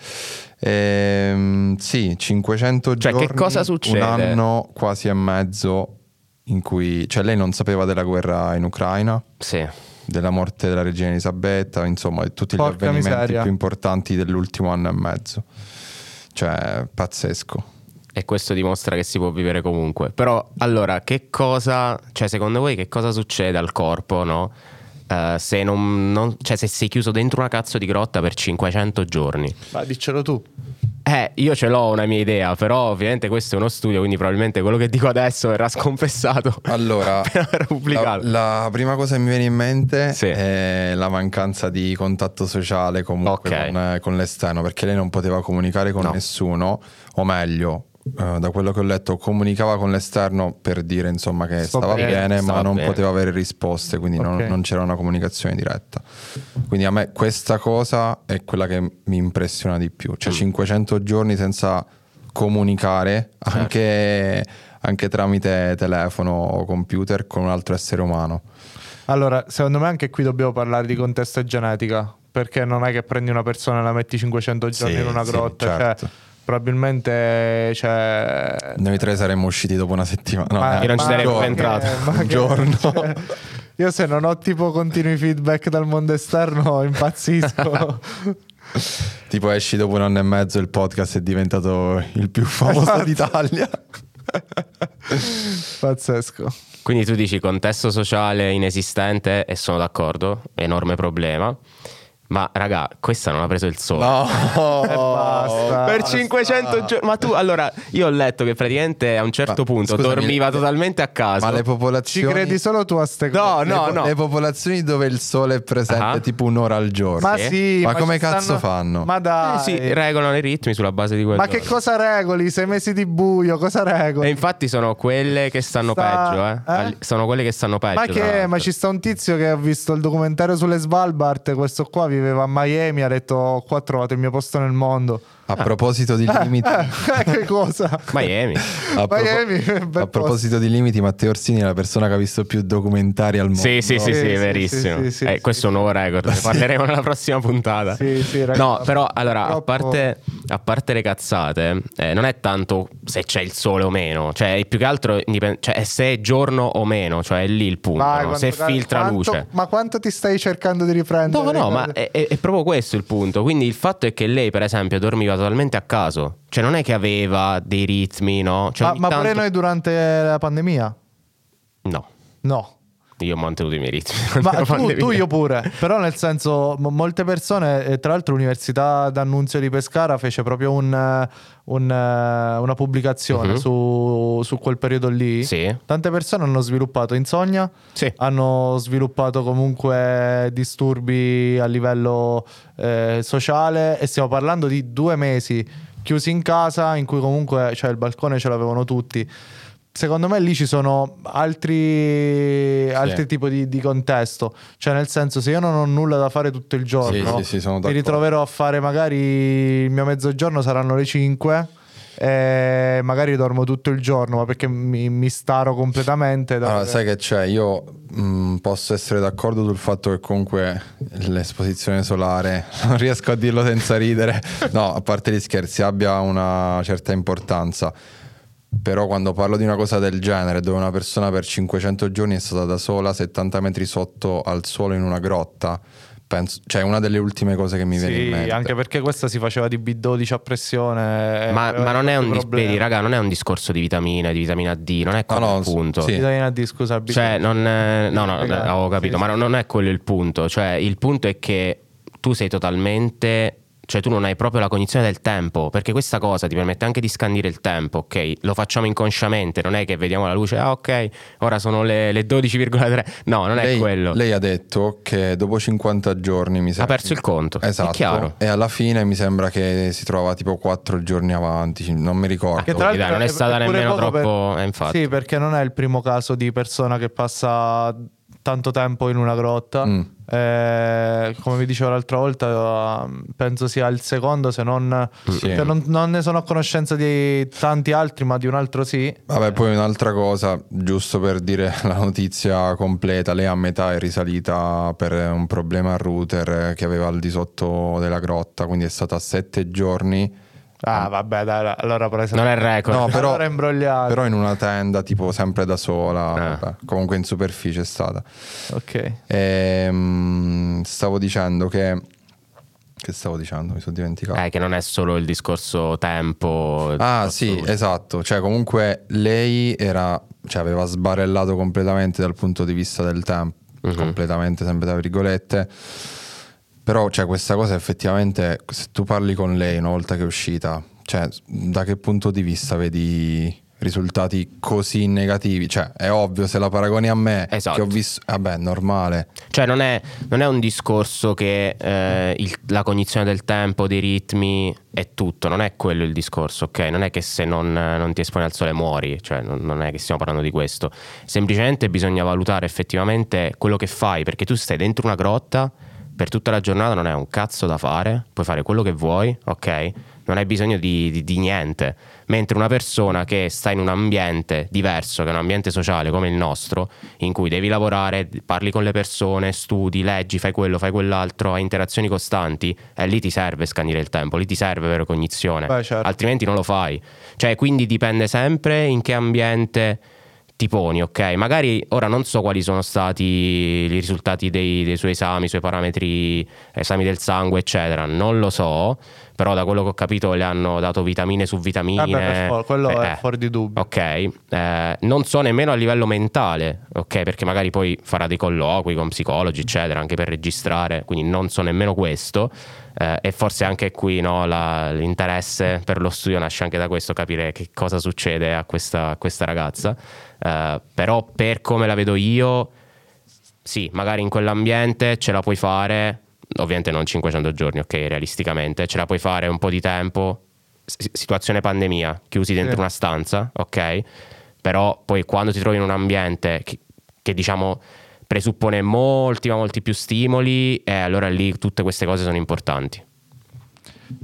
Ehm, sì, 500 Cioè, che giorni, cosa succede? Un anno quasi e mezzo in cui... Cioè, lei non sapeva della guerra in Ucraina, Sì. della morte della regina Elisabetta, insomma, di tutti gli Porca avvenimenti miseria. più importanti dell'ultimo anno e mezzo. Cioè, pazzesco. E questo dimostra che si può vivere comunque. Però, allora, che cosa, cioè, secondo voi, che cosa succede al corpo, no? Eh, se, non, non- cioè, se sei chiuso dentro una cazzo di grotta per 500 giorni. Ma diccelo tu. Eh, io ce l'ho una mia idea, però ovviamente questo è uno studio, quindi probabilmente quello che dico adesso verrà sconfessato. Allora. (laughs) La, la prima cosa che mi viene in mente Sì. è la mancanza di contatto sociale comunque Ok. con, con l'esterno, perché lei non poteva comunicare con No. nessuno, o meglio, eh, da quello che ho letto, comunicava con l'esterno per dire insomma che Sto stava bene, bene, stava ma non bene. poteva avere risposte, quindi non, Ok. non c'era una comunicazione diretta. Quindi a me questa cosa è quella che mi impressiona di più, Mm. cioè 500 giorni senza comunicare Certo. anche, anche tramite telefono o computer con un altro essere umano. Allora, secondo me anche qui dobbiamo parlare di contesto e genetica. Perché non è che prendi una persona e la metti 500 giorni Sì, in una sì, grotta. certo. Cioè, probabilmente. Cioè, Noi tre saremmo usciti dopo una settimana. No, Ma- eh, Io non ci più entrato. ma Un che- giorno. (laughs) cioè, io se non ho tipo continui feedback dal mondo esterno impazzisco. (laughs) Tipo esci dopo un anno e mezzo il podcast è diventato il più famoso Esatto. d'Italia. (laughs) Pazzesco. Quindi tu dici contesto sociale inesistente e sono d'accordo, enorme problema. Ma raga, questa non ha preso il sole. No, (laughs) basta. Per 500 giorni. Ma tu, allora, io ho letto che praticamente a un certo Ma, punto scusami, dormiva le- totalmente a caso. Ma le Ci popolazioni credi solo tu a ste No, le, no, po- no. le popolazioni dove il sole è presente Ah. tipo un'ora al giorno. Ma Sì. sì, Ma come ci cazzo stanno- fanno? Ma Eh dai. sì, regolano i ritmi sulla base di quello. Ma che cosa regoli? Sei mesi di buio, cosa regoli? E infatti sono quelle che stanno Sta- peggio, eh. eh? Sono quelle che stanno peggio. Ma che? Ma ci sta un tizio che ha visto il documentario sulle Svalbard. Questo qua viveva a Miami. Ha detto: Qua ho trovato il mio posto nel mondo. A proposito di limiti, Eh, che cosa? Miami. a, propo- Miami, bel a proposito di limiti, Matteo Orsini è la persona che ha visto più documentari al mondo. Sì, sì, sì, Sì, sì, sì, verissimo. sì, sì, sì, Eh, sì, questo è un nuovo record, ne parleremo nella prossima puntata. Sì, sì, raga, no, però allora, a purtroppo- parte, a parte le cazzate, eh, non è tanto se c'è il sole o meno, cioè è più che altro indipend- cioè, è se è giorno o meno, cioè è lì il punto, Vai, no? quanto se filtra quanto- luce. Ma quanto ti stai cercando di riprendere? No, no, ma Ricorda- è, è- è proprio questo il punto. Quindi il fatto è che lei, per esempio, dormiva totalmente a caso. Cioè, non è che aveva dei ritmi, no? Cioè, ma, ma pure tanto- noi durante la pandemia? No, No. Io ho mantenuto i miei ritmi. (laughs) Ma tu, tu io pure, però nel senso mo- molte persone, e tra l'altro l'Università d'Annunzio di Pescara fece proprio un, eh, un, eh, una pubblicazione Mhm. su, su quel periodo lì. Sì. Tante persone hanno sviluppato insonnia, Sì. hanno sviluppato comunque disturbi a livello eh, sociale e stiamo parlando di due mesi chiusi in casa in cui comunque cioè, il balcone ce l'avevano tutti. Secondo me lì ci sono altri, altri tipi di, di contesto, cioè nel senso se io non ho nulla da fare tutto il giorno, Sì, sì, sì, mi ritroverò a fare magari il mio mezzogiorno saranno le 5 e magari dormo tutto il giorno ma perché mi, mi staro completamente da- Allora, sai che c'è? Io mh, posso essere d'accordo sul fatto che comunque l'esposizione solare, (laughs) non riesco a dirlo senza ridere, (laughs) no, a parte gli scherzi, abbia una certa importanza. Però quando parlo di una cosa del genere, dove una persona per 500 giorni è stata da sola 70 metri sotto al suolo in una grotta, penso, cioè una delle ultime cose che mi viene in Sì, mente. anche perché questa si faceva di B12 a pressione. e Ma, ma non è un dis- problemi. vedi, raga, non è un discorso di vitamine, di vitamina D, non è No, quello no, il punto. sì. Vitamina D, scusa. B12. Cioè, non è- no, no, Raga, avevo capito, sì, ma sì. non è quello il punto. Cioè, il punto è che tu sei totalmente. Cioè, tu non hai proprio la cognizione del tempo, perché questa cosa ti permette anche di scandire il tempo, ok? Lo facciamo inconsciamente, non è che vediamo la luce, ah, ok, ora sono le, le 12,3. No, non è lei, quello. lei ha detto che dopo 50 giorni mi ha sembra. perso il conto. Esatto. È chiaro. E alla fine mi sembra che si trova tipo 4 giorni avanti, non mi ricordo. Che tra Dai, l'altro non è stata pure nemmeno troppo- eh, infatti. Sì, perché non è il primo caso di persona che passa tanto tempo in una grotta. Mm. Eh, come vi dicevo l'altra volta, eh, penso sia il secondo, se non, Sì. cioè, non, non ne sono a conoscenza di tanti altri, ma di un altro sì. Vabbè, poi un'altra cosa, giusto per dire (laughs) la notizia completa, lei a metà è risalita per un problema al router che aveva al di sotto della grotta, quindi è stata sette giorni. Ah, vabbè, dai, allora presa. Non è il record. No, però, Allora imbrogliato. però in una tenda, tipo sempre da sola, Ah. vabbè, comunque in superficie è stata. Ok. Ehm, stavo dicendo che... Che stavo dicendo? Mi sono dimenticato. Eh, che non è solo il discorso tempo. Ah sì, luce. esatto, cioè comunque lei era, cioè aveva sbarellato completamente dal punto di vista del tempo, Mhm. completamente sempre tra virgolette, però cioè, questa cosa effettivamente, se tu parli con lei una volta che è uscita, cioè da che punto di vista vedi risultati così negativi? Cioè è ovvio se la paragoni a me, Esatto. che ho visto, vabbè normale, Cioè, non è, non è un discorso che eh, il- la cognizione del tempo, dei ritmi è tutto, non è quello il discorso, ok? Non è che se non, non ti esponi al sole muori, cioè non, non è che stiamo parlando di questo. Semplicemente bisogna valutare effettivamente quello che fai, perché tu stai dentro una grotta per tutta la giornata, non hai un cazzo da fare, puoi fare quello che vuoi, ok? Non hai bisogno di, di- di niente. Mentre una persona che sta in un ambiente diverso, che è un ambiente sociale come il nostro, in cui devi lavorare, parli con le persone, studi, leggi, fai quello, fai quell'altro, hai interazioni costanti, e lì ti serve scandire il tempo, lì ti serve avere cognizione, Beh, certo. altrimenti non lo fai. Cioè, quindi dipende sempre in che ambiente ti poni, ok? Magari ora non so quali sono stati i risultati dei, dei suoi esami, i suoi parametri, esami del sangue, eccetera, non lo so, però da quello che ho capito le hanno dato vitamine su vitamine. Vabbè, per for- quello Eh, è eh. fuori di dubbio. Ok, eh, non so nemmeno a livello mentale, ok, perché magari poi farà dei colloqui con psicologi, eccetera, anche per registrare, quindi non so nemmeno questo. eh, e forse anche qui no, la- l'interesse per lo studio nasce anche da questo, capire che cosa succede a questa, a questa ragazza. Eh, però per come la vedo io, sì, magari in quell'ambiente ce la puoi fare, ovviamente non 500 giorni, ok, realisticamente, ce la puoi fare un po' di tempo, S- situazione pandemia, chiusi dentro Sì. una stanza, ok? Però poi quando ti trovi in un ambiente che, che, diciamo presuppone molti, ma molti più stimoli, e allora lì tutte queste cose sono importanti.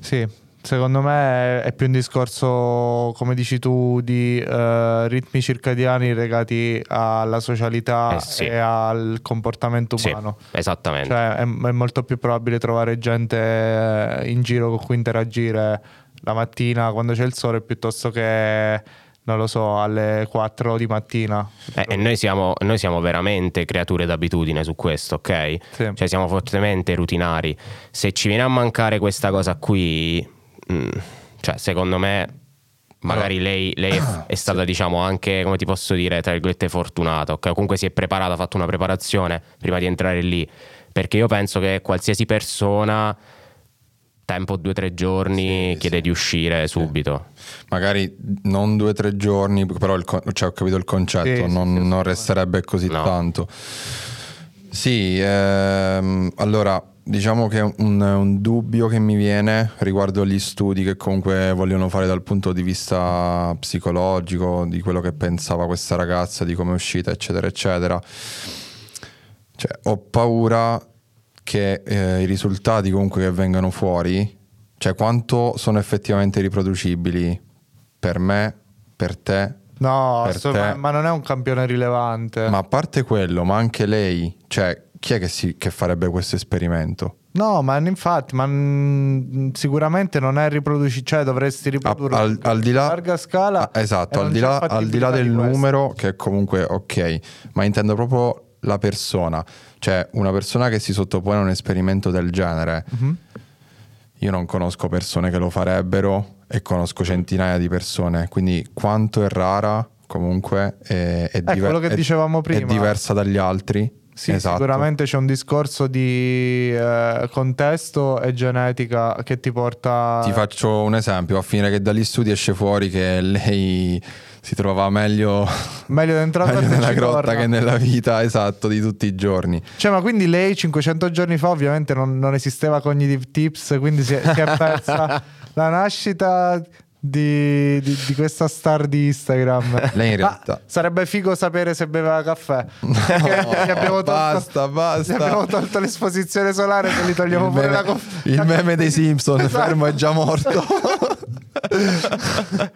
Sì, secondo me è più un discorso, come dici tu, di eh, ritmi circadiani legati alla socialità Eh, sì. e al comportamento Sì, umano. esattamente. Cioè, è, è molto più probabile trovare gente eh, in giro con cui interagire la mattina quando c'è il sole piuttosto che, non lo so, alle 4 di mattina. Eh, e noi siamo, noi siamo veramente creature d'abitudine su questo, ok? Sì. Cioè siamo fortemente rutinari. Se ci viene a mancare questa cosa qui, mm, cioè secondo me magari lei, lei è, (coughs) è stata diciamo anche, come ti posso dire, tra virgolette fortunata, ok? Comunque si è preparata, ha fatto una preparazione prima di entrare lì, perché io penso che qualsiasi persona, tempo due o tre giorni, Sì, chiede sì. di uscire subito. magari non due o tre giorni, però il cioè, ho capito il concetto, Sì, sì, non, sì, non resterebbe così No. tanto. Sì, ehm, allora diciamo che un, un dubbio che mi viene riguardo gli studi che comunque vogliono fare dal punto di vista psicologico, di quello che pensava questa ragazza, di come è uscita, eccetera, eccetera. Cioè, ho paura che eh, i risultati comunque che vengano fuori, cioè quanto sono effettivamente riproducibili per me, per te, No, Per te- ma non è un campione rilevante. ma a parte quello, ma anche lei, cioè chi è che, si- che farebbe questo esperimento? No, ma infatti, ma sicuramente non è riproducibile, cioè dovresti riprodurre al, al di a là, larga scala. Ah, esatto, al di là, al di là del di numero che è comunque ok, ma intendo proprio la persona. Cioè, una persona che si sottopone a un esperimento del genere, Mhm. io non conosco persone che lo farebbero e conosco centinaia di persone, quindi quanto è rara comunque è, è, diver- è- è diversa dagli altri. Sì, Esatto. sicuramente c'è un discorso di eh, contesto e genetica che ti porta... Ti faccio un esempio, a finire che dagli studi esce fuori che lei si trova meglio, (laughs) Meglio dentro meglio nella grotta torna. che nella vita, esatto, di tutti i giorni. Cioè, ma quindi lei 500 giorni fa ovviamente non, non esisteva Cognitive Tips, quindi si è, si è persa (laughs) la nascita di, di- di questa star di Instagram. (laughs) Lei in Ma realtà- sarebbe figo sapere se beveva caffè. Gli abbiamo tolto, basta, basta. abbiamo tolto l'esposizione solare se gli togliamo il pure meme, la caffè. il meme dei Simpson, Esatto. fermo è già morto. (laughs)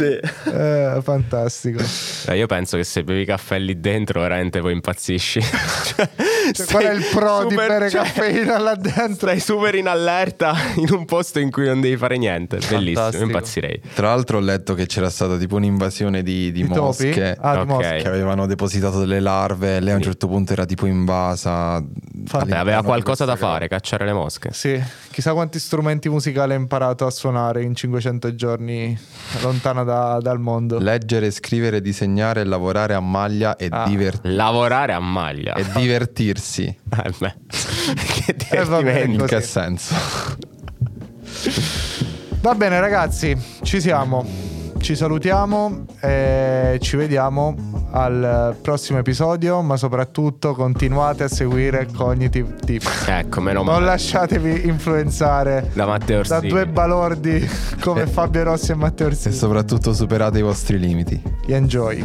Eh, fantastico. Eh, io penso che se bevi caffè lì dentro veramente poi impazzisci. (laughs) cioè, Cioè, qual è il pro di bere caffeina là dentro? Stai super in allerta (laughs) in un posto in cui non devi fare niente. Bellissimo, Fantastico. impazzirei. Tra l'altro ho letto che c'era stata tipo un'invasione di, di Di mosche Ah, di Ok. mosche. che avevano depositato delle larve lei a un certo punto era tipo invasa. Vabbè, all'interno aveva qualcosa da fare, cacciare le mosche. Sì, chissà quanti strumenti musicali ha imparato a suonare in 500 giorni lontana da- dal mondo. Leggere, scrivere, disegnare, lavorare a maglia e, Ah. diver- Lavorare a maglia. e divertirsi. Eh beh. (laughs) che Eh, vabbè, divertimento. In che senso? Va bene ragazzi, ci siamo. Ci salutiamo e ci vediamo al prossimo episodio, ma soprattutto continuate a seguire Cognitive Tips. Ecco, meno Non male. lasciatevi influenzare Da Matteo da due balordi (laughs) come Fabio Rossi e Matteo E Orsini. soprattutto superate i vostri limiti. Enjoy.